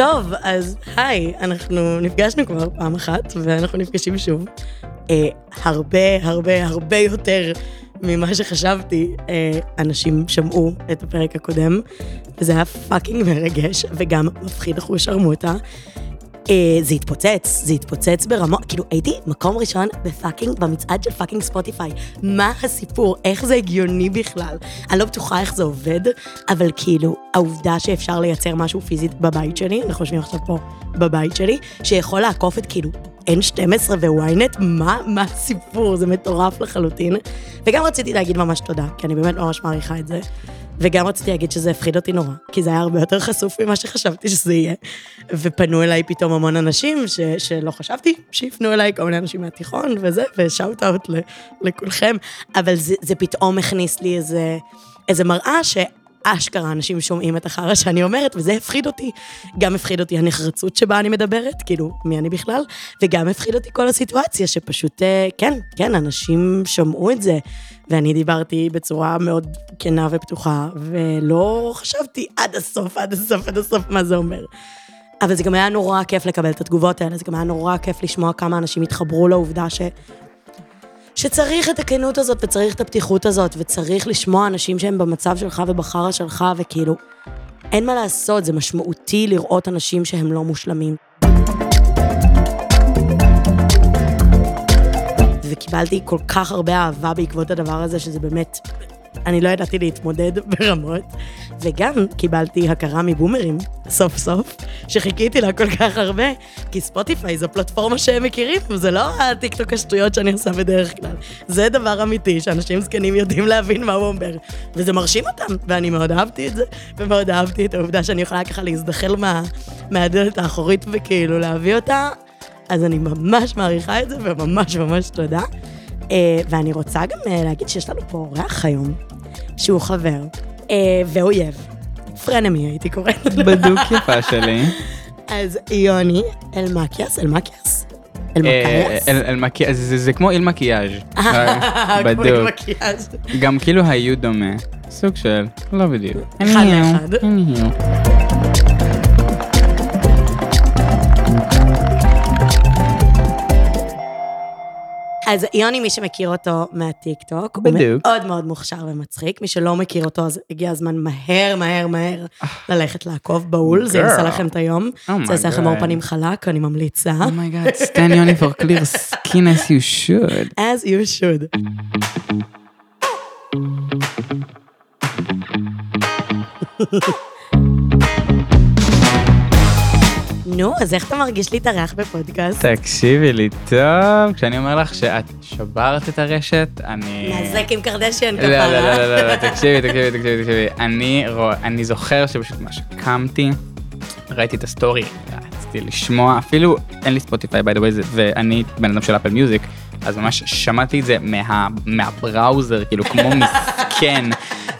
טוב, אז היי, אנחנו נפגשנו כבר פעם אחת, ואנחנו נפגשים שוב. אה, הרבה, הרבה, הרבה יותר ממה שחשבתי, אה, אנשים שמעו את הפרק הקודם, וזה היה fucking מרגש, וגם מפחיד אחושרמוטה. אה, זה התפוצץ, זה התפוצץ ברמות, כאילו הייתי מקום ראשון ב fucking, במצעד של fucking Spotify. מה הסיפור? איך זה הגיוני בכלל? אני לא בטוחה איך זה עובד, אבל כאילו, העובדה שאפשר לייצר משהו פיזית בבית שלי, אנחנו יושבים עכשיו פה בבית שלי, שיכול לעקוף את כאילו N12 וויינט, מה, מה הסיפור? זה מטורף לחלוטין. וגם רציתי להגיד ממש תודה, כי אני באמת ממש מעריכה את זה. וגם רציתי להגיד שזה הפחיד אותי נורא, כי זה היה הרבה יותר חשוף ממה שחשבתי שזה יהיה. ופנו אליי פתאום המון אנשים ש, שלא חשבתי שיפנו אליי, כל מיני אנשים מהתיכון וזה, ושאוט אאוט לכולכם. אבל זה, זה פתאום הכניס לי איזה, איזה מראה ש... אשכרה אנשים שומעים את החרא שאני אומרת, וזה הפחיד אותי. גם הפחיד אותי הנחרצות שבה אני מדברת, כאילו, מי אני בכלל, וגם הפחיד אותי כל הסיטואציה, שפשוט, אה, כן, כן, אנשים שמעו את זה, ואני דיברתי בצורה מאוד כנה ופתוחה, ולא חשבתי עד הסוף, עד הסוף, עד הסוף מה זה אומר. אבל זה גם היה נורא כיף לקבל את התגובות האלה, זה גם היה נורא כיף לשמוע כמה אנשים התחברו לעובדה ש... שצריך את הכנות הזאת וצריך את הפתיחות הזאת, וצריך לשמוע אנשים שהם במצב שלך ובחרא שלך, וכאילו, אין מה לעשות, זה משמעותי לראות אנשים שהם לא מושלמים. וקיבלתי כל כך הרבה אהבה בעקבות הדבר הזה, שזה באמת אני לא ידעתי להתמודד ברמות, וגם קיבלתי הכרה מבומרים, סוף סוף, שחיכיתי לה כל כך הרבה, כי ספוטיפיי זו פלטפורמה שהם מכירים, וזה לא הטיקטוק השטויות שאני עושה בדרך כלל. זה דבר אמיתי, שאנשים זקנים יודעים להבין מה הוא אומר, וזה מרשים אותם, ואני מאוד אהבתי את זה, ומאוד אהבתי את העובדה שאני יכולה ככה להזדחל מה, מהדלת האחורית וכאילו להביא אותה, אז אני ממש מעריכה את זה, וממש ממש תודה. אה, ואני רוצה גם אה, להגיד שיש לנו פה אורח היום, שהוא חבר אה, ואויב. פרנמי הייתי קוראת. בדוק יפה שלי. אז יוני אלמקיאס, אלמקיאס? אלמקיאס, זה כמו איל מקיאז'. כמו איל מקיאז'. גם כאילו היו דומה. סוג של, לא בדיוק. אחד לאחד. אז יוני, מי שמכיר אותו מהטיקטוק. הוא מאוד מאוד מוכשר ומצחיק. מי שלא מכיר אותו, אז הגיע הזמן מהר, מהר, מהר ללכת לעקוב בהול, זה יעשה לכם את היום. Oh זה יעשה לכם עור פנים חלק, אני ממליצה. oh my God, stan יוני for clear skin as you should. as you should. נו, אז איך אתה מרגיש להתארח בפודקאסט? תקשיבי לי טוב, כשאני אומר לך שאת שברת את הרשת, אני... מה זה קים קרדשיאן לא, כפרה. לא, לא, לא, לא, תקשיבי, תקשיבי, תקשיבי, תקשיבי. אני רוא- אני זוכר שפשוט ממש קמתי, ראיתי את ה story, רציתי לשמוע, אפילו אין לי Spotify by the way, ואני בן אדם של Apple Music, אז ממש שמעתי את זה מה- מה browser, כאילו כמו מסכן,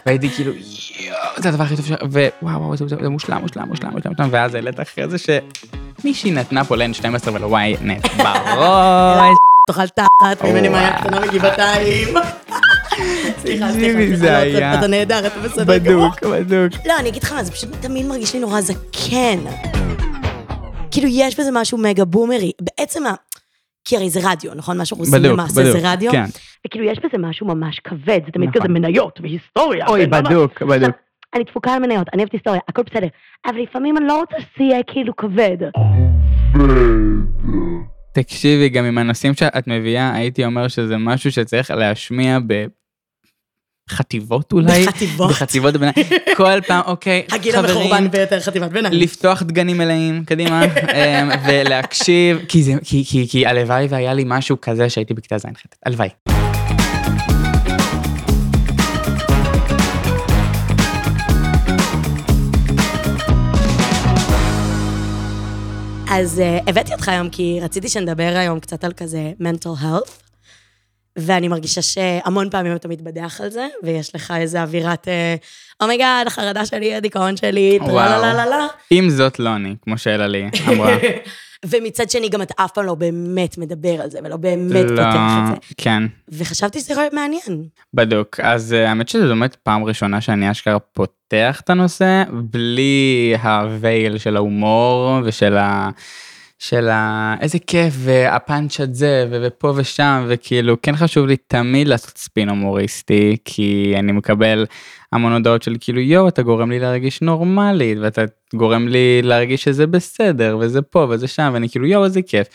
והייתי כאילו, יואו, זה הדבר הכי טוב ש... ווואו, וואו, זה זה מושלם, מושלם, מושלם, מושלם, מושלם, ואז העלית אחרי זה שמישהי נתנה פה ל-N12 ול-ynet בראש. תאכל תחת ממני וואו. מאיה קטנה מגבעתיים. סליחה, סליחה, זה אתה- נהדר, אתה בסדר גמור. בדוק, בדוק. לא, אני אגיד לך מה, זה פשוט תמיד מרגיש לי נורא זקן. כאילו, יש בזה משהו מגה בומרי. בעצם, כי הרי זה רדיו, נכון? מה שאנחנו עושים בדוק, למעשה בדוק. זה רדיו. כן. וכאילו, יש בזה משהו ממש כבד, זה תמיד נכון. כזה מניות והיסטוריה. אוי, בדוק, בדוק. אני תפוקה על מניות, אני אוהבת היסטוריה, הכל בסדר. אבל לפעמים אני לא רוצה שיהיה כאילו כבד. תקשיבי, גם עם הנושאים שאת מביאה, הייתי אומר שזה משהו שצריך להשמיע בחטיבות אולי. בחטיבות. בחטיבות ביניים. כל פעם, אוקיי, הגיל חברים, המחורבן ביותר חטיבת ביניים. לפתוח דגנים מלאים, קדימה, אמ, ולהקשיב, כי זה, כי, כי, כי הלוואי והיה לי משהו כזה שהייתי בכיתה ז'-ח', הלוואי. אז אה, הבאתי אותך היום כי רציתי שנדבר היום קצת על כזה mental health, ואני מרגישה שהמון פעמים אתה מתבדח על זה, ויש לך איזה אווירת, oh my God, החרדה שלי, הדיכאון שלי, וואו. טלה לה לה לה. אם זאת לא אני, כמו שאלה לי אמרה. ומצד שני, גם אתה אף פעם לא באמת מדבר על זה, ולא באמת לא, פותח את זה. כן, וחשבתי שזה יכול להיות מעניין. בדוק. אז אה, האמת שזו באמת פעם ראשונה שאני אשכרה פותח את הנושא, בלי ה veil של ההומור ושל ה... של ה... איזה כיף, והפאנץ' הזה, ופה ושם, וכאילו, כן חשוב לי תמיד לעשות ספין הומוריסטי, כי אני מקבל המון הודעות של כאילו, יואו, אתה גורם לי להרגיש נורמלית, ואתה גורם לי להרגיש שזה בסדר, וזה פה וזה שם, ואני כאילו, יואו, איזה כיף.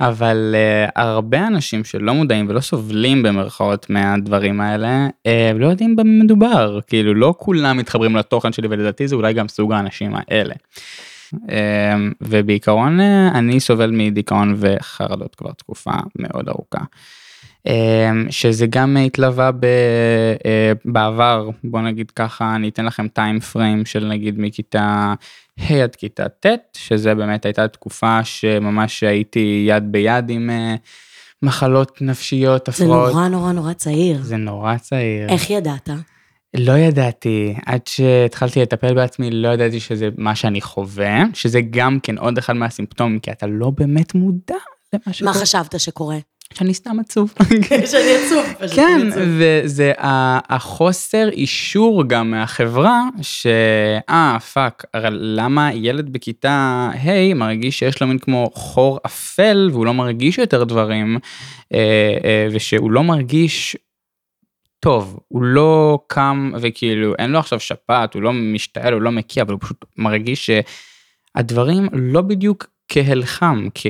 אבל uh, הרבה אנשים שלא מודעים ולא סובלים במרכאות מהדברים האלה, uh, לא יודעים במה מדובר, כאילו, לא כולם מתחברים לתוכן שלי, ולדעתי זה אולי גם סוג האנשים האלה. אמ, ובעיקרון אה, אני סובל מדיכאון וחרדות כבר תקופה מאוד ארוכה. אמ, שזה גם התלווה ב, אה, בעבר בוא נגיד ככה אני אתן לכם טיים פריים של נגיד מכיתה ה' עד כיתה ט' שזה באמת הייתה תקופה שממש הייתי יד ביד עם אה, מחלות נפשיות זה הפרעות. נורא נורא נורא צעיר. זה נורא צעיר. איך ידעת? לא ידעתי, עד שהתחלתי לטפל בעצמי לא ידעתי שזה מה שאני חווה, שזה גם כן עוד אחד מהסימפטומים, כי אתה לא באמת מודע למה מה שקורה. חשבת שקורה? שאני סתם עצוב. שאני עצוב. כן. וזה החוסר אישור גם מהחברה, שאה, fuck, למה ילד בכיתה ה' מרגיש שיש לו מין כמו חור אפל, והוא לא מרגיש יותר דברים, אה, אה, ושהוא לא מרגיש טוב, הוא לא קם וכאילו אין לו עכשיו שפעת, הוא לא משתעל, הוא לא מקיא, אבל הוא פשוט מרגיש שהדברים לא בדיוק כהלחם, כ-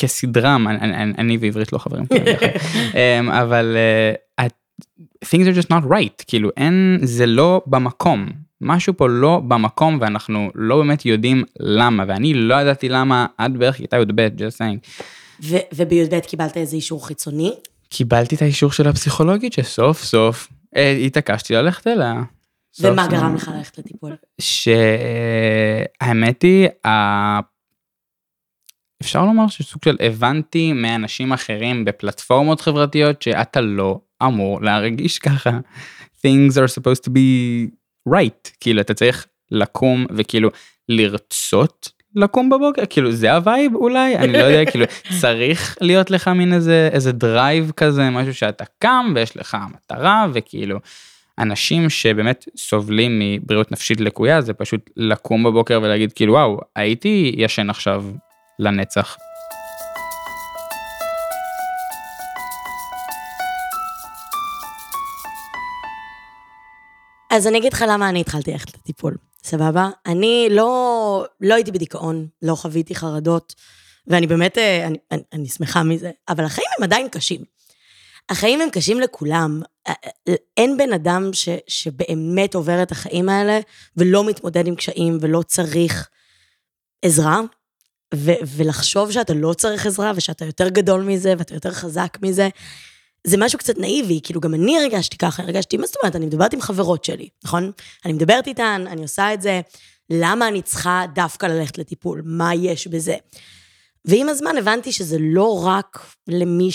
כסדרם, אני, אני, אני ועברית לא חברים ביחד. אמ, אבל uh, things are just not right, כאילו אין, זה לא במקום, משהו פה לא במקום ואנחנו לא באמת יודעים למה, ואני לא ידעתי למה עד בערך כיתה י"ב, just saying. ו- ובי"ב קיבלת איזה אישור חיצוני? קיבלתי את האישור של הפסיכולוגית שסוף סוף אה, התעקשתי ללכת אליה. ומה סוף. גרם לך ללכת לטיפול? שהאמת היא, אפשר לומר שסוג של הבנתי מאנשים אחרים בפלטפורמות חברתיות שאתה לא אמור להרגיש ככה. things are supposed to be right, כאילו אתה צריך לקום וכאילו לרצות לקום בבוקר, כאילו זה ה vibe אולי, אני לא יודע, כאילו צריך להיות לך מין איזה איזה drive כזה, משהו שאתה קם ויש לך מטרה וכאילו. אנשים שבאמת סובלים מבריאות נפשית לקויה זה פשוט לקום בבוקר ולהגיד כאילו וואו הייתי ישן עכשיו לנצח. אז אני אגיד לך למה אני התחלתי ללכת לטיפול, סבבה? אני לא, לא הייתי בדיכאון, לא חוויתי חרדות, ואני באמת, אה, אני, אני, אני שמחה מזה, אבל החיים הם עדיין קשים. החיים הם קשים לכולם. אה, אה, אין בן אדם ש, שבאמת עובר את החיים האלה ולא מתמודד עם קשיים ולא צריך עזרה, ו, ולחשוב שאתה לא צריך עזרה ושאתה יותר גדול מזה ואתה יותר חזק מזה, זה משהו קצת נאיבי, כאילו גם אני הרגשתי ככה, הרגשתי, מה זאת אומרת, אני מדברת עם חברות שלי, נכון? אני מדברת איתן, אני עושה את זה, למה אני צריכה דווקא ללכת לטיפול? מה יש בזה? ועם הזמן הבנתי שזה לא רק למי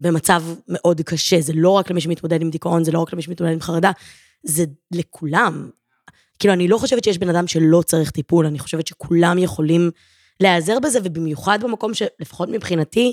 שבמצב מאוד קשה, זה לא רק למי שמתמודד עם דיכאון, זה לא רק למי שמתמודד עם חרדה, זה לכולם. כאילו, אני לא חושבת שיש בן אדם שלא צריך טיפול, אני חושבת שכולם יכולים להיעזר בזה, ובמיוחד במקום שלפחות מבחינתי,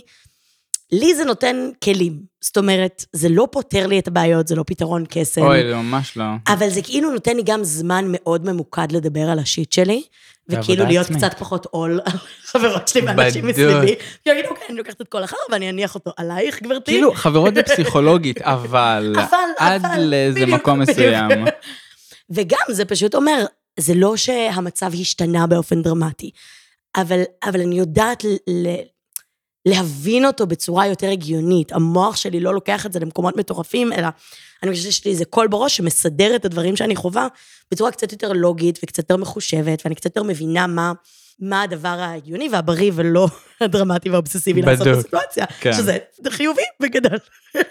לי זה נותן כלים. זאת אומרת, זה לא פותר לי את הבעיות, זה לא פתרון קסם. אוי לא, ממש לא. אבל זה כאילו נותן לי גם זמן מאוד ממוקד לדבר על השיט שלי, וכאילו להיות עצמית. קצת פחות עול על חברות שלי ואנשים. מסביבי. כאילו, אוקיי, אני לוקחת את כל החרא ואני אניח אותו עלייך, גברתי. כאילו חברות זה פסיכולוגית אבל אבל, עד לאיזה מקום. מסוים. וגם זה פשוט אומר, זה לא שהמצב השתנה באופן דרמטי, אבל, אבל אני יודעת ל, ל, להבין אותו בצורה יותר הגיונית. המוח שלי לא לוקח את זה למקומות מטורפים, אלא אני חושבת שיש לי איזה קול בראש שמסדר את הדברים שאני חווה בצורה קצת יותר לוגית וקצת יותר מחושבת, ואני קצת יותר מבינה מה, מה הדבר ההגיוני והבריא ולא הדרמטי והאובססיבי לעשות. בסיטואציה, כן. שזה חיובי בגדול.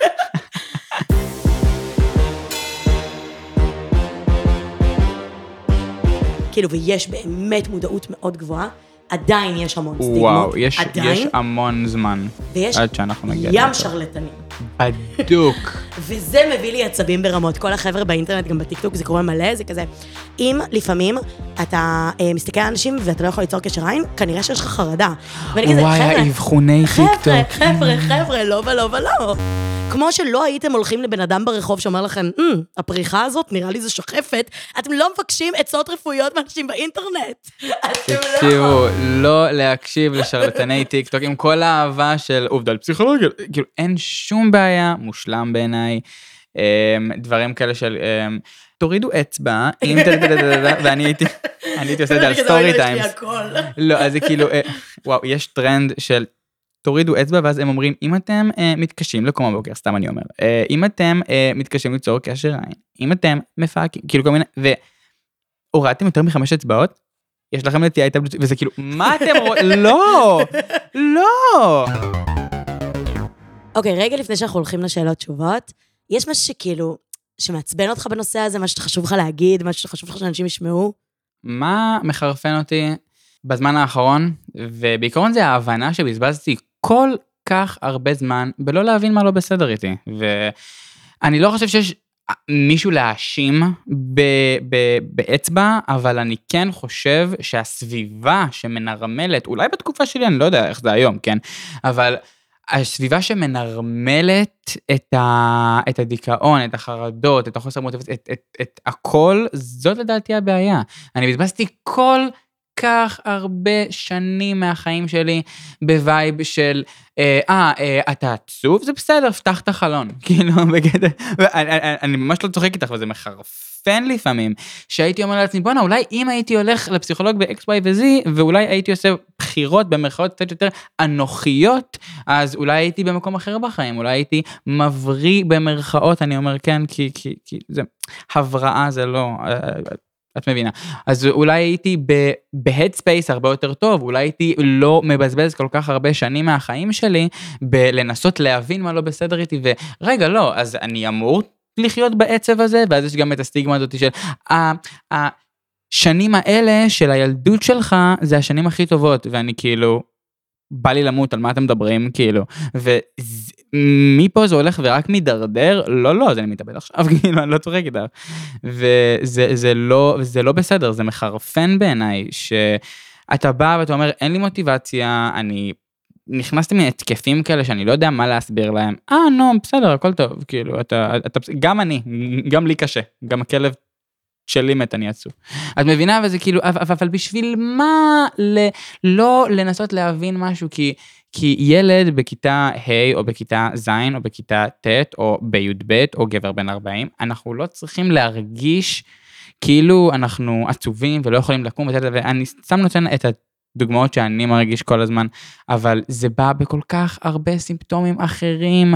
כאילו, ויש באמת מודעות מאוד גבוהה, עדיין יש המון סטיגמות. וואו יש עדיין, יש המון זמן ויש עד שאנחנו נגיע. ים לזה. שרלטנים. בדוק. וזה מביא לי עצבים ברמות. כל החבר'ה באינטרנט, גם בטיקטוק, זה קורה מלא, זה כזה. אם לפעמים אתה אה, מסתכל על אנשים ואתה לא יכול ליצור קשר עין, כנראה שיש לך חרדה. ואני כזה, וואי, חבר'ה, האבחוני חבר'ה, טיקטוק. חבר'ה, חבר'ה, לא ולא ולא. כמו שלא הייתם הולכים לבן אדם ברחוב שאומר לכם, "אמ, הפריחה הזאת, נראה לי זה שחפת, אתם לא מבקשים עצות רפואיות מאנשים באינטרנט. לא. תקשיבו, לא להקשיב לשרלטני טיקטוק עם כל האהבה של עובדה על פסיכולוגיה, כאילו אין שום בעיה, מושלם בעיניי. אמ, דברים כאלה של אמ, תורידו אצבע, אם ואני הייתי, אני הייתי עושה את זה על story "אוי, יש לי טיימס. הכל." לא, אז זה כאילו, אה, וואו, יש טרנד של תורידו אצבע ואז הם אומרים אם אתם אה, מתקשים לקום בבוקר, סתם אני אומר, אה, אם אתם אה, מתקשים ליצור קשר עין, אם אתם מפהקים, כאילו כל מיני, והורדתם יותר מחמש אצבעות, יש לכם נטייה התאבדות, וזה כאילו, מה אתם רואים? לא, לא. אוקיי, רגע לפני שאנחנו הולכים לשאלות תשובות, יש משהו שכאילו, שמעצבן אותך בנושא הזה, משהו שחשוב לך להגיד, משהו שחשוב לך שאנשים ישמעו? מה מחרפן אותי בזמן האחרון, ובעיקרון זה ההבנה שבזבזתי כל כך הרבה זמן בלא להבין מה לא בסדר איתי. ואני לא חושב שיש מישהו להאשים ב- ב- באצבע, אבל אני כן חושב שהסביבה שמנרמלת, אולי בתקופה שלי, אני לא יודע איך זה היום, כן? אבל הסביבה שמנרמלת את, ה, את הדיכאון, את החרדות, את החוסר מוטיבציה, את, את, את הכל, זאת לדעתי הבעיה. אני בזבזתי כל כך הרבה שנים מהחיים שלי ב vibe של, אה, אה, אה, אתה עצוב? זה בסדר, פתח את החלון. כאילו, ואני- אני אני ממש לא צוחק איתך, וזה מחרפן לפעמים, שהייתי אומר לעצמי, בואנה, אולי אם הייתי הולך לפסיכולוג ב-X, Y ו-Z, ואולי הייתי עושה בחירות במרכאות קצת יותר אנוכיות, אז אולי הייתי במקום אחר בחיים, אולי הייתי מבריא במרכאות, אני אומר כן, כי, כי, כי זה, הבראה זה לא, אה, את מבינה. אז אולי הייתי ב headspace הרבה יותר טוב, אולי הייתי לא מבזבז כל כך הרבה שנים מהחיים שלי בלנסות להבין מה לא בסדר איתי, ורגע, לא, אז אני אמור לחיות בעצב הזה, ואז יש גם את הסטיגמה הזאת של השנים האלה של הילדות שלך זה השנים הכי טובות, ואני כאילו, בא לי למות, על מה אתם מדברים, כאילו, ומפה זה הולך ורק מידרדר, לא, לא, אז אני מתאבד עכשיו, כאילו, אני לא צוחק איתך. וזה זה לא, לא בסדר, זה מחרפן בעיניי, שאתה בא ואתה אומר, אין לי מוטיבציה, אני נכנסתי מהתקפים כאלה שאני לא יודע מה להסביר להם, אה, נו, בסדר, הכל טוב, כאילו, אתה, אתה, גם אני, גם לי קשה, גם הכלב שלי מת, אני עצוב. את מבינה? וזה כאילו, אבל, אבל בשביל מה ל, לא לנסות להבין משהו? כי, כי ילד בכיתה ה' או בכיתה ז' או בכיתה ט' או בי"ב או גבר בן 40, אנחנו לא צריכים להרגיש כאילו אנחנו עצובים ולא יכולים לקום, ואני סתם נותן את הדוגמאות שאני מרגיש כל הזמן, אבל זה בא בכל כך הרבה סימפטומים אחרים,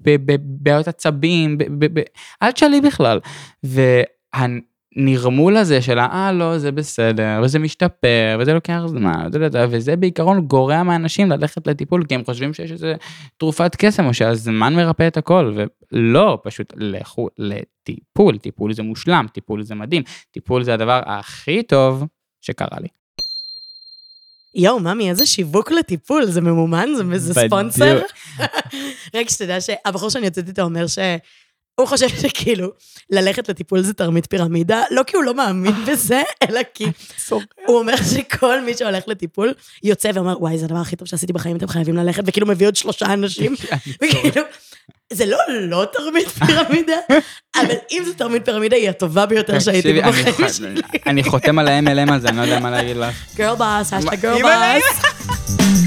בבעיות עצבים, ב- ב- ב- אל תשאלי בכלל. והנרמול הזה של אה לא זה בסדר וזה משתפר וזה לוקח זמן וזה, בעיקרון גורע מאנשים ללכת לטיפול כי הם חושבים שיש איזה תרופת קסם או שהזמן מרפא את הכל ולא פשוט לכו לטיפול טיפול זה מושלם טיפול זה מדהים טיפול זה הדבר הכי טוב שקרה לי. יואו, ממי, איזה שיווק לטיפול, זה ממומן? זה, זה. ספונסר? רק שתדע שהבחור שאני יוצאת איתו אומר ש... הוא חושב שכאילו, ללכת לטיפול זה תרמית פירמידה, לא כי הוא לא מאמין בזה, אלא כי הוא אומר שכל מי שהולך לטיפול יוצא ואומר, וואי, זה הדבר הכי טוב שעשיתי בחיים, אתם חייבים ללכת, וכאילו מביא עוד שלושה אנשים, וכאילו, זה לא לא תרמית פירמידה, אבל אם זה תרמית פירמידה, היא הטובה ביותר שהייתי בחיים שלי. אני חותם על ה-MLM הזה, אני לא יודע מה להגיד לך. גרל באס, השטג גרל באס.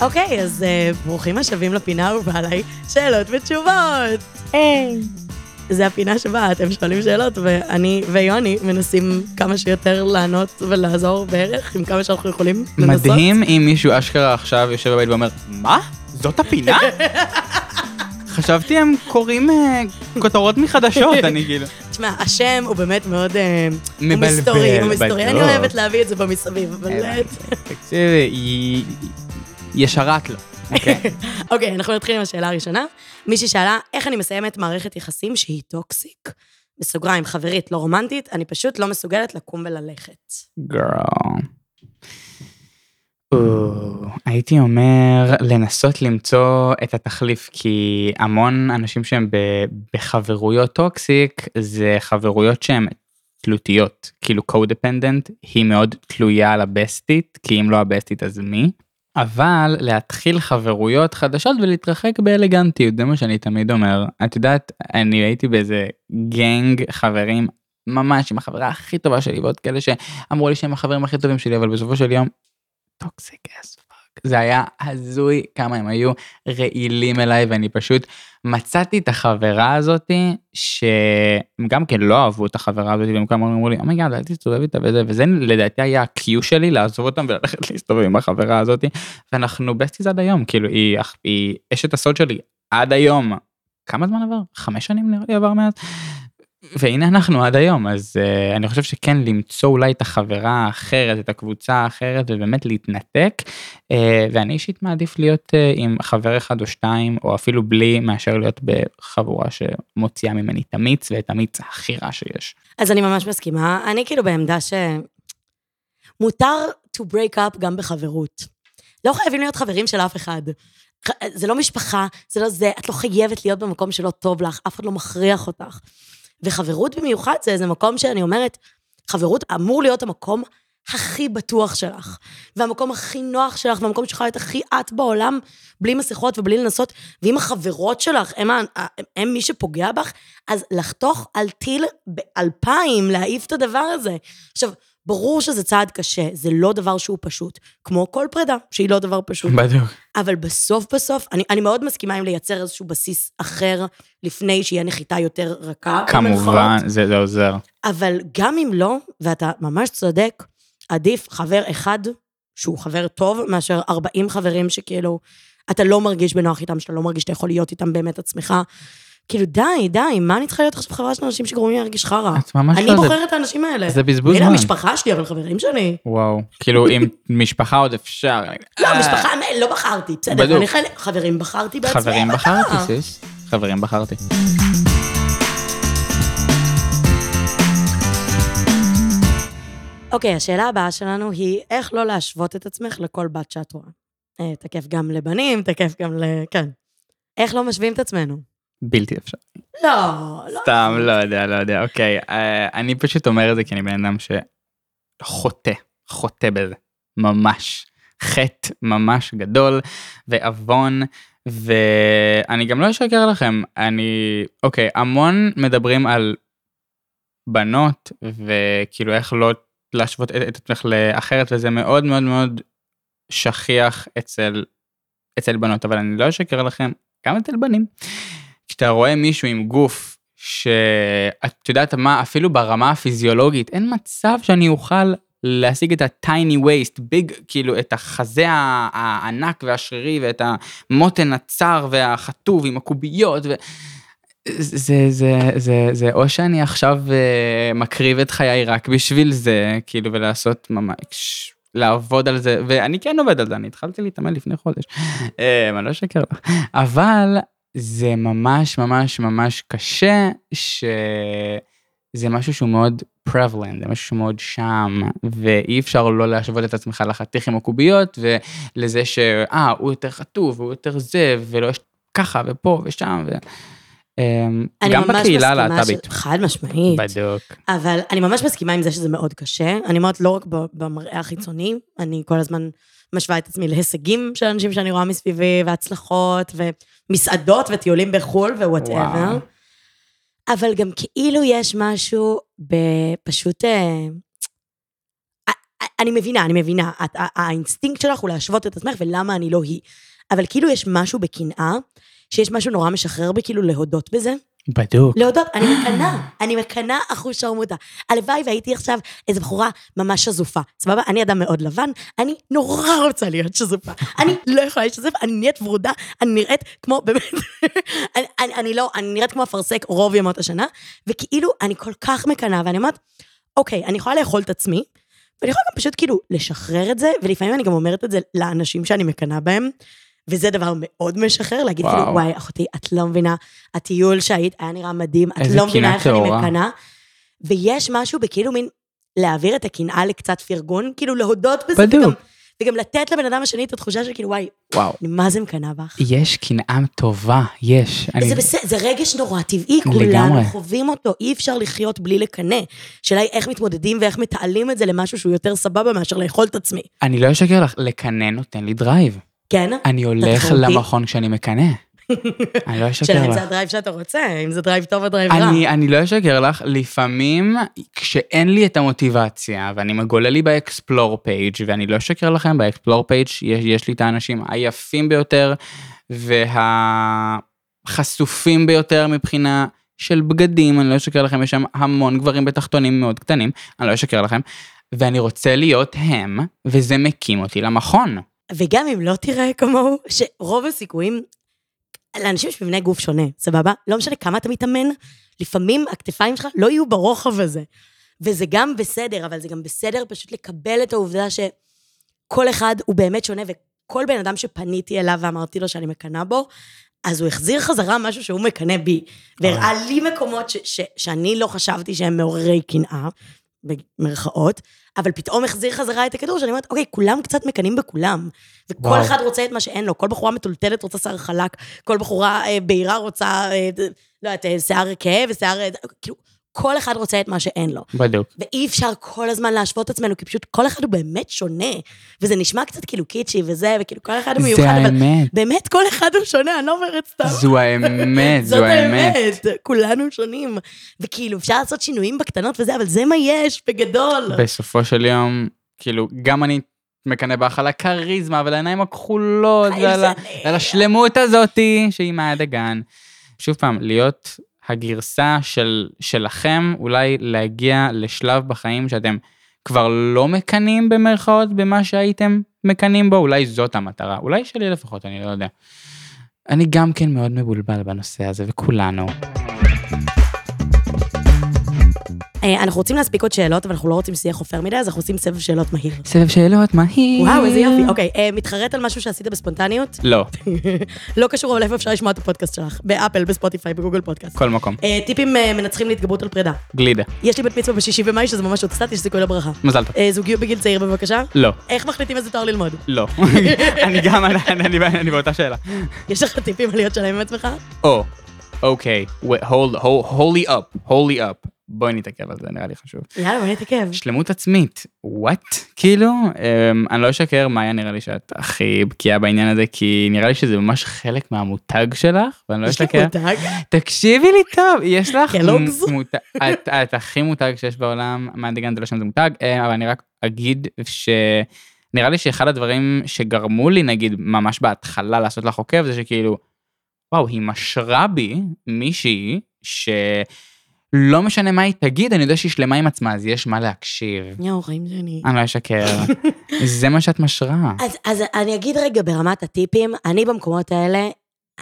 אוקיי, אז אה, ברוכים השבים לפינה האהובה עליי, שאלות ותשובות. היי. זה הפינה שבה אתם שואלים שאלות, ואני ויוני מנסים כמה שיותר לענות ולעזור בערך, עם כמה שאנחנו יכולים לנסות. מדהים אם מישהו אשכרה עכשיו יושב בבית ואומר, מה? זאת הפינה? חשבתי הם קוראים אה, כותרות מחדשות, אני כאילו. תשמע, השם הוא באמת מאוד... אה, הוא מבלבל, מסתורי, הוא מסתורי. אני. אוהבת להביא את זה במסביב, אבל... תקשיבי, היא ישרת לו. אוקיי. אוקיי, אנחנו נתחיל עם השאלה הראשונה. מישהי שאלה, איך אני מסיימת מערכת יחסים שהיא toxic? בסוגריים, חברית, לא רומנטית, אני פשוט לא מסוגלת לקום וללכת. Girl. הייתי אומר לנסות למצוא את התחליף כי המון אנשים שהם בחברויות toxic זה חברויות שהן תלותיות כאילו co-dependent היא מאוד תלויה על הבסטית כי אם לא הבסטית אז מי. אבל להתחיל חברויות חדשות ולהתרחק באלגנטיות זה מה שאני תמיד אומר את יודעת אני הייתי באיזה gang חברים ממש עם החברה הכי טובה שלי ועוד כאלה שאמרו לי שהם החברים הכי טובים שלי אבל בסופו של יום toxic ass. זה היה הזוי כמה הם היו רעילים אליי ואני פשוט מצאתי את החברה הזאתי שהם גם כן לא אהבו את החברה הזאתי והם כמה אמרו לי oh my god אל תסתובב איתה וזה וזה לדעתי היה ה cue שלי לעזוב אותם וללכת להסתובב עם החברה הזאתי ואנחנו besties עד היום כאילו היא, היא אשת הסוד שלי עד היום. כמה זמן עבר? חמש שנים נראה לי עבר מאז. והנה אנחנו עד היום אז uh, אני חושב שכן למצוא אולי את החברה האחרת את הקבוצה האחרת ובאמת להתנתק uh, ואני אישית מעדיף להיות uh, עם חבר אחד או שתיים או אפילו בלי מאשר להיות בחבורה שמוציאה ממני את המיץ ואת המיץ הכי רע שיש. אז אני ממש מסכימה. אני כאילו בעמדה ש... מותר to break up גם בחברות. לא חייבים להיות חברים של אף אחד. זה לא משפחה, זה לא זה, את לא חייבת להיות במקום שלא טוב לך, אף אחד לא מכריח אותך. וחברות במיוחד זה איזה מקום שאני אומרת, חברות אמור להיות המקום הכי בטוח שלך, והמקום הכי נוח שלך, והמקום שיכול להיות הכי את בעולם, בלי מסכות ובלי לנסות, ואם החברות שלך הם, הם, הם מי שפוגע בך, אז לחתוך על טיל באלפיים, להעיף את הדבר הזה. עכשיו, ברור שזה צעד קשה, זה לא דבר שהוא פשוט, כמו כל פרידה, שהיא לא דבר פשוט. בדיוק. אבל בסוף בסוף, אני, אני מאוד מסכימה עם לייצר איזשהו בסיס אחר, לפני שיהיה נחיתה יותר רכה. כמובן, זה, זה עוזר. אבל גם אם לא, ואתה ממש צודק, עדיף חבר אחד, שהוא חבר טוב, מאשר 40 חברים שכאילו, אתה לא מרגיש בנוח איתם, שאתה לא מרגיש שאתה יכול להיות איתם באמת עצמך. כאילו, די, די, מה אני צריכה להיות עכשיו חברה של אנשים שגורמים לי להרגיש חרא? את ממש אני לא, בוחרת זה- את האנשים האלה. זה בזבוז זמן. המשפחה שלי, אבל חברים שלי. וואו, כאילו עם משפחה עוד אפשר. לא, אה, משפחה, לא בחרתי, בסדר. אני חלק, חברים בחרתי בעצמי. חברים בחרתי, קרה? סיס. חברים בחרתי. אוקיי, השאלה הבאה שלנו היא, איך לא להשוות את עצמך לכל בת שאת רואה? אה, תקף גם לבנים, תקף גם ל... כן. איך לא משווים את עצמנו? בלתי אפשר. לא, לא. סתם, לא יודע, לא יודע, אוקיי. אה, אני פשוט אומר את זה כי אני בן אדם שחוטא, חוטא בזה. ממש. חטא ממש גדול ועוון ואני גם לא אשקר לכם אני אוקיי המון מדברים על בנות וכאילו איך לא להשוות את עצמך לאחרת וזה מאוד מאוד מאוד שכיח אצל אצל בנות אבל אני לא אשקר לכם גם אצל בנים. כשאתה רואה מישהו עם גוף שאת יודעת מה אפילו ברמה הפיזיולוגית אין מצב שאני אוכל להשיג את ה-tiny waist, ביג, כאילו את החזה הענק והשרירי ואת המותן הצר והחטוב עם הקוביות. ו... זה, זה, זה, זה או שאני עכשיו uh, מקריב את חיי רק בשביל זה, כאילו, ולעשות ממש, לעבוד על זה, ואני כן עובד על זה, אני התחלתי להתאמן לפני חודש, אה, אני לא אשקר לך, אבל זה ממש ממש ממש קשה, שזה משהו שהוא מאוד prevalent, זה משהו שהוא מאוד שם, ואי אפשר לא להשוות את עצמך לחתיך עם הקוביות, ולזה שאה, הוא יותר חטוב, והוא יותר זה, ולא יש ככה ופה ושם, ו... אמ, אני גם ממש בקהילה הלהט"בית. ש- חד משמעית. בדיוק. אבל אני ממש מסכימה עם זה שזה מאוד קשה. אני אומרת, לא רק במראה החיצוני, אני כל הזמן משווה את עצמי להישגים של אנשים שאני רואה מסביבי, והצלחות, ומסעדות וטיולים בחו"ל ווואטאבר. אבל גם כאילו יש משהו בפשוט... אה, אני מבינה, אני מבינה. האינסטינקט שלך הוא להשוות את עצמך ולמה אני לא היא. אבל כאילו יש משהו בקנאה, שיש משהו נורא משחרר בי, כאילו להודות בזה. בדיוק. להודות, אני מקנאה, אני מקנאה אחושרמוטה. הלוואי והייתי עכשיו איזו בחורה ממש שזופה. סבבה? אני אדם מאוד לבן, אני נורא רוצה להיות שזופה. אני לא יכולה להיות שזופה, אני נהיית ורודה, אני נראית כמו, באמת, אני, אני, אני לא, אני נראית כמו אפרסק רוב ימות השנה, וכאילו, אני כל כך מקנאה, ואני אומרת, אוקיי, אני יכולה לאכול את עצמי, ואני יכולה גם פשוט כאילו לשחרר את זה, ולפעמים אני גם אומרת את זה לאנשים שאני מקנאה בהם, וזה דבר מאוד משחרר, להגיד וואו. כאילו, וואי, אחותי, את לא מבינה, הטיול שהיית היה נראה מדהים, את לא מבינה איך אני. מקנאה. ויש משהו בכאילו מין להעביר את הקנאה לקצת פרגון, כאילו להודות בזה. בדיוק. וגם, וגם לתת לבן אדם השני את התחושה של כאילו, וואי, וואו. אני מה זה מקנאה בך? יש קנאה טובה, יש. אני- זה בסדר, זה רגש נורא טבעי, כולנו. חווים אותו, אי אפשר לחיות בלי לקנא. השאלה היא איך מתמודדים ואיך מתעלים את זה למשהו שהוא יותר סבבה מאשר לאכול את עצמי. אני לא אשקר לך, לקנא נותן לי drive. כן? אני הולך? למכון כשאני מקנא. אני לא אשקר שאלה אם לך. זה ה drive שאתה רוצה, אם זה drive טוב או drive רע. אני, אני לא אשקר לך, לפעמים כשאין לי את המוטיבציה ואני מגולל לי ב explore page ואני לא אשקר לכם, ב explore page יש, יש לי את האנשים היפים ביותר והחשופים ביותר מבחינה של בגדים, אני לא אשקר לכם, יש שם המון גברים בתחתונים מאוד קטנים, אני לא אשקר לכם, ואני רוצה להיות הם, וזה מקים אותי למכון. וגם אם לא תראה כמוהו, שרוב הסיכויים, לאנשים יש מבנה גוף שונה, סבבה? לא משנה כמה אתה מתאמן, לפעמים הכתפיים שלך לא יהיו ברוחב הזה. וזה גם בסדר, אבל זה גם בסדר פשוט לקבל את העובדה שכל אחד הוא באמת שונה, וכל בן אדם שפניתי אליו ואמרתי לו שאני מקנאה בו, אז הוא החזיר חזרה משהו שהוא מקנא בי. והראה לי מקומות ש- ש- שאני לא חשבתי שהם מעוררי קנאה, במרכאות, אבל פתאום החזיר חזרה את הכדור, שאני אומרת, אוקיי, כולם קצת מקנאים בכולם. וכל וואו. אחד רוצה את מה שאין לו, כל בחורה מטולטלת רוצה שיער חלק, כל בחורה אה, בהירה רוצה, אה, לא יודעת, אה, שיער כהה ושיער... אה, כאילו, כל אחד רוצה את מה שאין לו. בדיוק. ואי אפשר כל הזמן להשוות את עצמנו, כי פשוט כל אחד הוא באמת שונה. וזה נשמע קצת כאילו קיצ'י וזה, וכאילו כל אחד הוא מיוחד, אבל האמת. באמת כל אחד הוא שונה, אני לא אומרת סתם. זו האמת, זאת זו האמת. האמת, כולנו שונים. וכאילו, אפשר לעשות שינויים בקטנות וזה, אבל זה מה יש, בגדול. בסופו של יום, כאילו, גם אני מקנא בך על הכריזמה ועל העיניים הכחולות ועל השלמות הזאתי שהיא מהדגן. שוב פעם, להיות הגרסה של, שלכם, אולי להגיע לשלב בחיים שאתם כבר לא מקנאים במרכאות במה שהייתם מקנאים בו, אולי זאת המטרה, אולי שלי לפחות, אני לא יודע. אני גם כן מאוד מבולבל בנושא הזה, וכולנו. אנחנו רוצים להספיק עוד שאלות, אבל אנחנו לא רוצים שיח חופר מדי, אז אנחנו עושים סבב שאלות מהיר. סבב שאלות מהיר. וואו, איזה יופי. אוקיי, אה, מתחרט על משהו שעשית בספונטניות? לא, לא קשור, אבל איפה אפשר לשמוע את הפודקאסט שלך? באפל, בספוטיפיי, בגוגל פודקאסט. כל מקום. אה, טיפים אה, מנצחים להתגברות על פרידה. גלידה. יש לי בת מצווה בשישי במאי, שזה ממש עוד קצת, יש סיכוי לברכה. מזל טוב. אה, זוגיות בגיל צעיר, בבקשה. לא. איך מחליטים איזה תואר ללמוד? לא. אני גם, אני, אני, אני באותה שאלה. יש לך טיפים על להיות שלם עם עצמך? או, אוקיי, wait, hold, hold, hold up, hold up. בואי נתעכב על זה, נראה לי חשוב. יאללה, בוא נתעכב. שלמות עצמית, וואט? כאילו, um, אני לא אשקר, מאיה נראה לי שאת הכי בקיאה בעניין הזה, כי נראה לי שזה ממש חלק מהמותג שלך, ואני לא יש לי אשקר. מותג? תקשיבי לי טוב, יש לך... קלוגס? מ- מותג- את, את הכי מותג שיש בעולם, מהדגן זה לא שם זה מותג, אה, אבל אני רק אגיד ש... נראה לי שאחד הדברים שגרמו לי, נגיד, ממש בהתחלה לעשות לך עוקב, זה שכאילו, וואו, היא משרה בי מישהי שלא משנה מה היא תגיד, אני יודע שהיא שלמה עם עצמה, אז יש מה להקשיב. יואו, חיים שלי. אני לא אשקר. זה מה שאת משרה. אז, אז אני אגיד רגע ברמת הטיפים, אני במקומות האלה,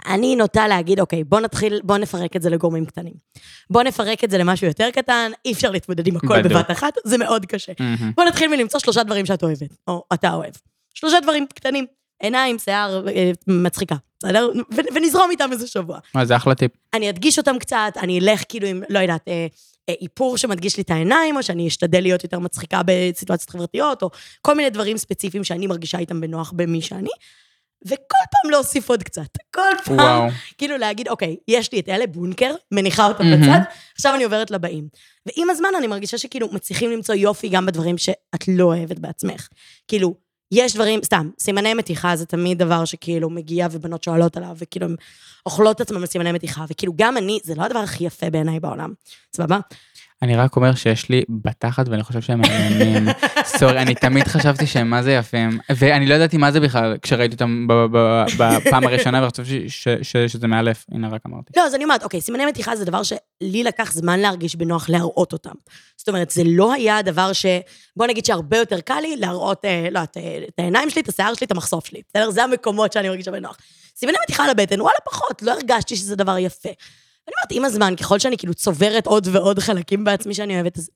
אני נוטה להגיד, אוקיי, בוא נתחיל, בוא נפרק את זה לגורמים קטנים. בוא נפרק את זה למשהו יותר קטן, אי אפשר להתמודד עם הכל. בבת אחת, זה מאוד קשה. מהמם. בוא נתחיל מלמצוא שלושה דברים שאת אוהבת, או אתה אוהב. שלושה דברים קטנים, עיניים, שיער, אה, מצחיקה, בסדר? ו- ונזרום איתם איזה שבוע. מה, זה אחלה טיפ. אני אדגיש אותם קצת, אני אלך כאילו עם, לא יודעת, אה, אה, איפור שמדגיש לי את העיניים, או שאני אשתדל להיות יותר מצחיקה בסיטואציות חברתיות, או כל מיני דברים ספציפיים שאני מרגישה איתם בנוח במי שאני. וכל פעם להוסיף עוד קצת. כל פעם, וואו. כאילו להגיד, אוקיי, יש לי את אלה, בונקר, מניחה אותם מהמם. בצד, עכשיו אני עוברת לבאים. ועם הזמן אני מרגישה שכאילו מצליחים למצוא יופי גם בדברים שאת לא אוהבת בעצמך. כאילו, יש דברים, סתם, סימני מתיחה זה תמיד דבר שכאילו מגיע ובנות שואלות עליו, וכאילו הן אוכלות את עצמן על מתיחה, וכאילו גם אני, זה לא הדבר הכי יפה בעיניי בעולם, סבבה? אני רק אומר שיש לי בתחת ואני חושב שהם מעניינים. סורי, אני תמיד חשבתי שהם מה זה יפים, ואני לא ידעתי מה זה בכלל כשראיתי אותם בפעם הראשונה וחשבתי שזה מאלף, הנה רק אמרתי. לא, אז אני אומרת, אוקיי, סימני מתיחה זה דבר שלי לקח זמן להרגיש בנוח להראות אותם. זאת אומרת, זה לא היה הדבר ש... בוא נגיד שהרבה יותר קל לי להראות, אה, לא אה, את העיניים שלי, את השיער שלי, את המחשוף שלי. בסדר? זה המקומות שאני מרגישה בנוח. סימני מתיחה על הבטן, וואלה, פחות, לא הרגשתי שזה דבר יפה. אני אומרת, עם הזמן, ככל שאני כאילו צוברת עוד ועוד חלקים בעצמי שאני אוהבת, אז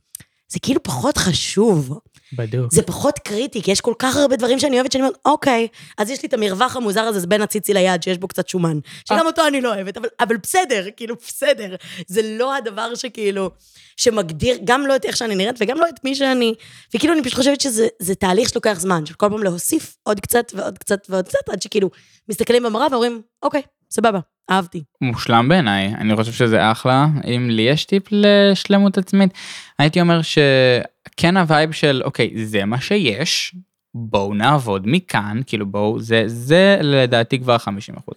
זה כאילו פחות חשוב. בדיוק. זה פחות קריטי, כי יש כל כך הרבה דברים שאני אוהבת, שאני אומרת, אוקיי, אז יש לי את המרווח המוזר הזה, זה בין הציצי ליד, שיש בו קצת שומן. שגם אותו אני לא אוהבת, אבל, אבל בסדר, כאילו, בסדר. זה לא הדבר שכאילו, שמגדיר גם לא את איך שאני נראית, וגם לא את מי שאני. וכאילו, אני פשוט חושבת שזה זה תהליך שלוקח זמן, של כל פעם להוסיף עוד קצת ועוד קצת ועוד קצת, עד שכאילו, מסתכלים במראה ואומרים, אוקיי, סבבה, אהבתי. מושלם בעיניי, אני חושב שזה אחלה. אם לי יש טיפ לשלמות עצמית, הייתי אומר שכן ה vibe של, אוקיי, זה מה שיש, בואו נעבוד מכאן, כאילו בואו, זה, זה לדעתי כבר 50%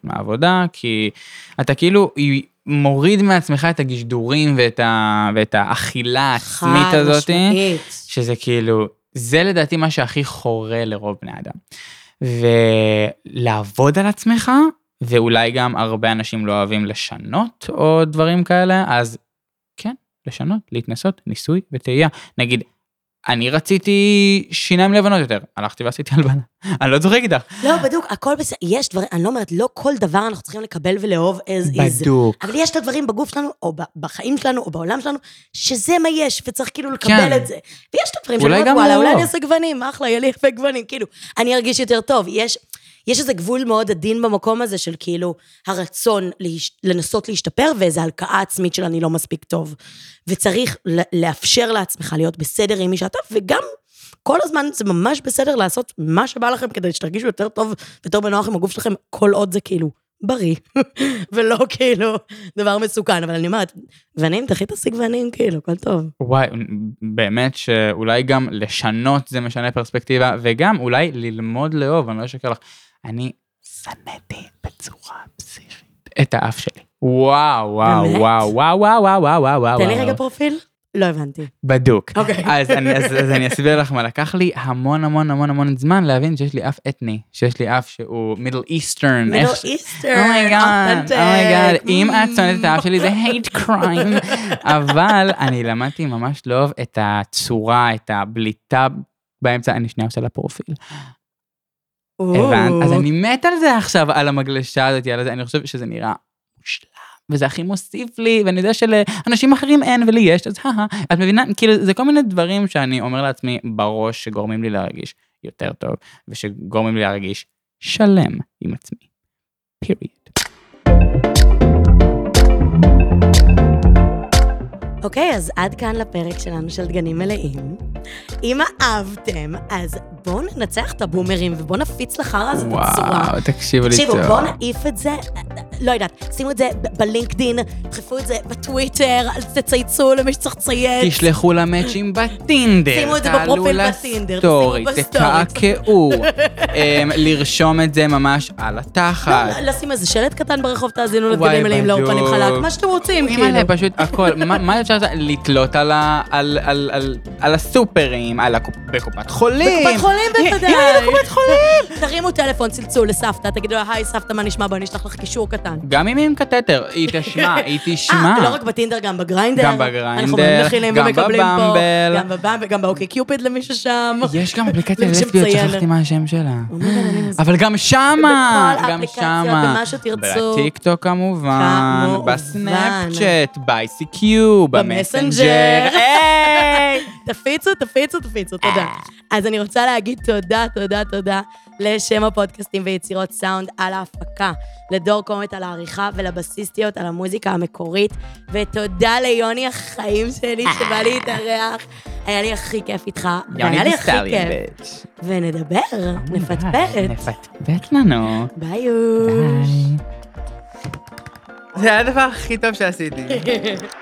מהעבודה, כי אתה כאילו מוריד מעצמך את הגשדורים ואת, ה, ואת האכילה העצמית הזאת, משמעית. שזה כאילו, זה לדעתי מה שהכי חורה לרוב בני אדם. ולעבוד על עצמך, ואולי גם הרבה אנשים לא אוהבים לשנות או דברים כאלה, אז כן, לשנות, להתנסות, ניסוי וטעייה. נגיד, אני רציתי שיניים לבנות יותר, הלכתי ועשיתי הלבנה. אני לא צוחק איתך. לא, בדיוק, הכל בסדר. יש דברים, אני לא אומרת, לא כל דבר אנחנו צריכים לקבל ולאהוב as is. בדוק. אבל יש את הדברים בגוף שלנו, או בחיים שלנו, או בעולם שלנו, שזה מה יש, וצריך כאילו לקבל כן. את זה. ויש את הדברים אולי שאני גם אומרת, וואלה, לא. אולי אני אעשה גוונים, אחלה, יהיה לי יפה גוונים, כאילו, אני ארגיש יותר טוב. יש, יש איזה גבול מאוד עדין במקום הזה של כאילו הרצון להש, לנסות להשתפר, ואיזו הלקאה עצמית של אני לא מספיק טוב. וצריך לאפשר לעצמך להיות בסדר עם מי שאתה, וגם כל הזמן זה ממש בסדר לעשות מה שבא לכם כדי שתרגישו יותר טוב ויותר בנוח עם הגוף שלכם, כל עוד זה כאילו בריא, ולא כאילו דבר מסוכן. אבל אני אומרת, גוונים, תחי תשיג גוונים, כאילו, הכל טוב. וואי, באמת שאולי גם לשנות זה משנה פרספקטיבה, וגם אולי ללמוד לאהוב, אני לא אשקר לך. אני שנאתי בצורה פסיכית את האף שלי. וואו, וואו, באמת? וואו, וואו, וואו, וואו, וואו, וואו, וואו. תן לי רגע פרופיל. לא הבנתי. בדוק. אוקיי. אז אני, אז, אז אני אסביר לך מה לקח לי המון המון המון המון זמן להבין שיש לי אף אתני, שיש לי אף שהוא מידל איסטרן. מידל איסטרן, אומייגאד. אומייגאד, Oh אם את שונאת את האף Mm. שלי זה hate crime, אבל אני למדתי ממש לאהוב את הצורה, את הבליטה באמצע, אני שנייה עושה לה פרופיל. הבנת? אז אני מת על זה עכשיו, על המגלשה הזאת, על זה, אני חושב שזה נראה מושלם, וזה הכי מוסיף לי, ואני יודע שלאנשים אחרים אין ולי יש, אז הא את מבינה? כאילו, זה כל מיני דברים שאני אומר לעצמי בראש שגורמים לי להרגיש יותר טוב, ושגורמים לי להרגיש שלם עם עצמי. פיריד. אוקיי, אז עד כאן לפרק שלנו של דגנים מלאים. אם אהבתם, אז בואו ננצח את הבומרים ובואו נפיץ לחרא הזה את הצורה. וואו, תקשיבו לי תקשיבו, טוב. בואו נעיף את זה, לא יודעת, שימו את זה בלינקדין, דחפו את זה בטוויטר, תצייצו למי שצריך לצייץ. תשלחו לה מאצ'ים בטינדר, שימו את זה בפרופיל בטינדר, תשימו בסטורי. תקעקעו, אמ, לרשום את זה ממש על התחת. לא, לשים איזה שלט קטן ברחוב, תאזינו לדגנים מלאים לאור פנים. חלק, מה שאתם רוצים, כאילו. פשוט הכל, מה אפשר? לתלות על הסופרים, על בקופת חולים. בקופת חולים בוודאי. בקופת חולים. תרימו טלפון, צלצול לסבתא, תגידו לה, היי סבתא, מה נשמע? בואי נשלח לך קישור קטן. גם אם היא עם קטטר, היא תשמע, היא תשמע. אה, לא רק בטינדר, גם בגריינדר. גם בגריינדר, אנחנו גם ומקבלים פה. בבמבל. גם בבמבל, גם באוקיי קיופיד למי ששם. יש גם אפליקציה שמציינת. שכחתי מה השם שלה. אבל גם שמה, גם שמה. במה שתרצו. בטיקטוק כמובן. בסנאפצ'אט, ב-ICQ. במסנג'ר. היי! תפיצו, תפיצו, תפיצו, תודה. אז אני רוצה להגיד תודה, תודה, תודה לשם הפודקאסטים ויצירות סאונד על ההפקה, לדור קומט על העריכה ולבסיסטיות על המוזיקה המקורית, ותודה ליוני החיים שלי שבא להתארח. היה לי הכי כיף איתך, והיה לי הכי כיף. bitch. ונדבר, נפטפט. נפטפט לנו. ביי. זה היה הדבר הכי טוב שעשיתי.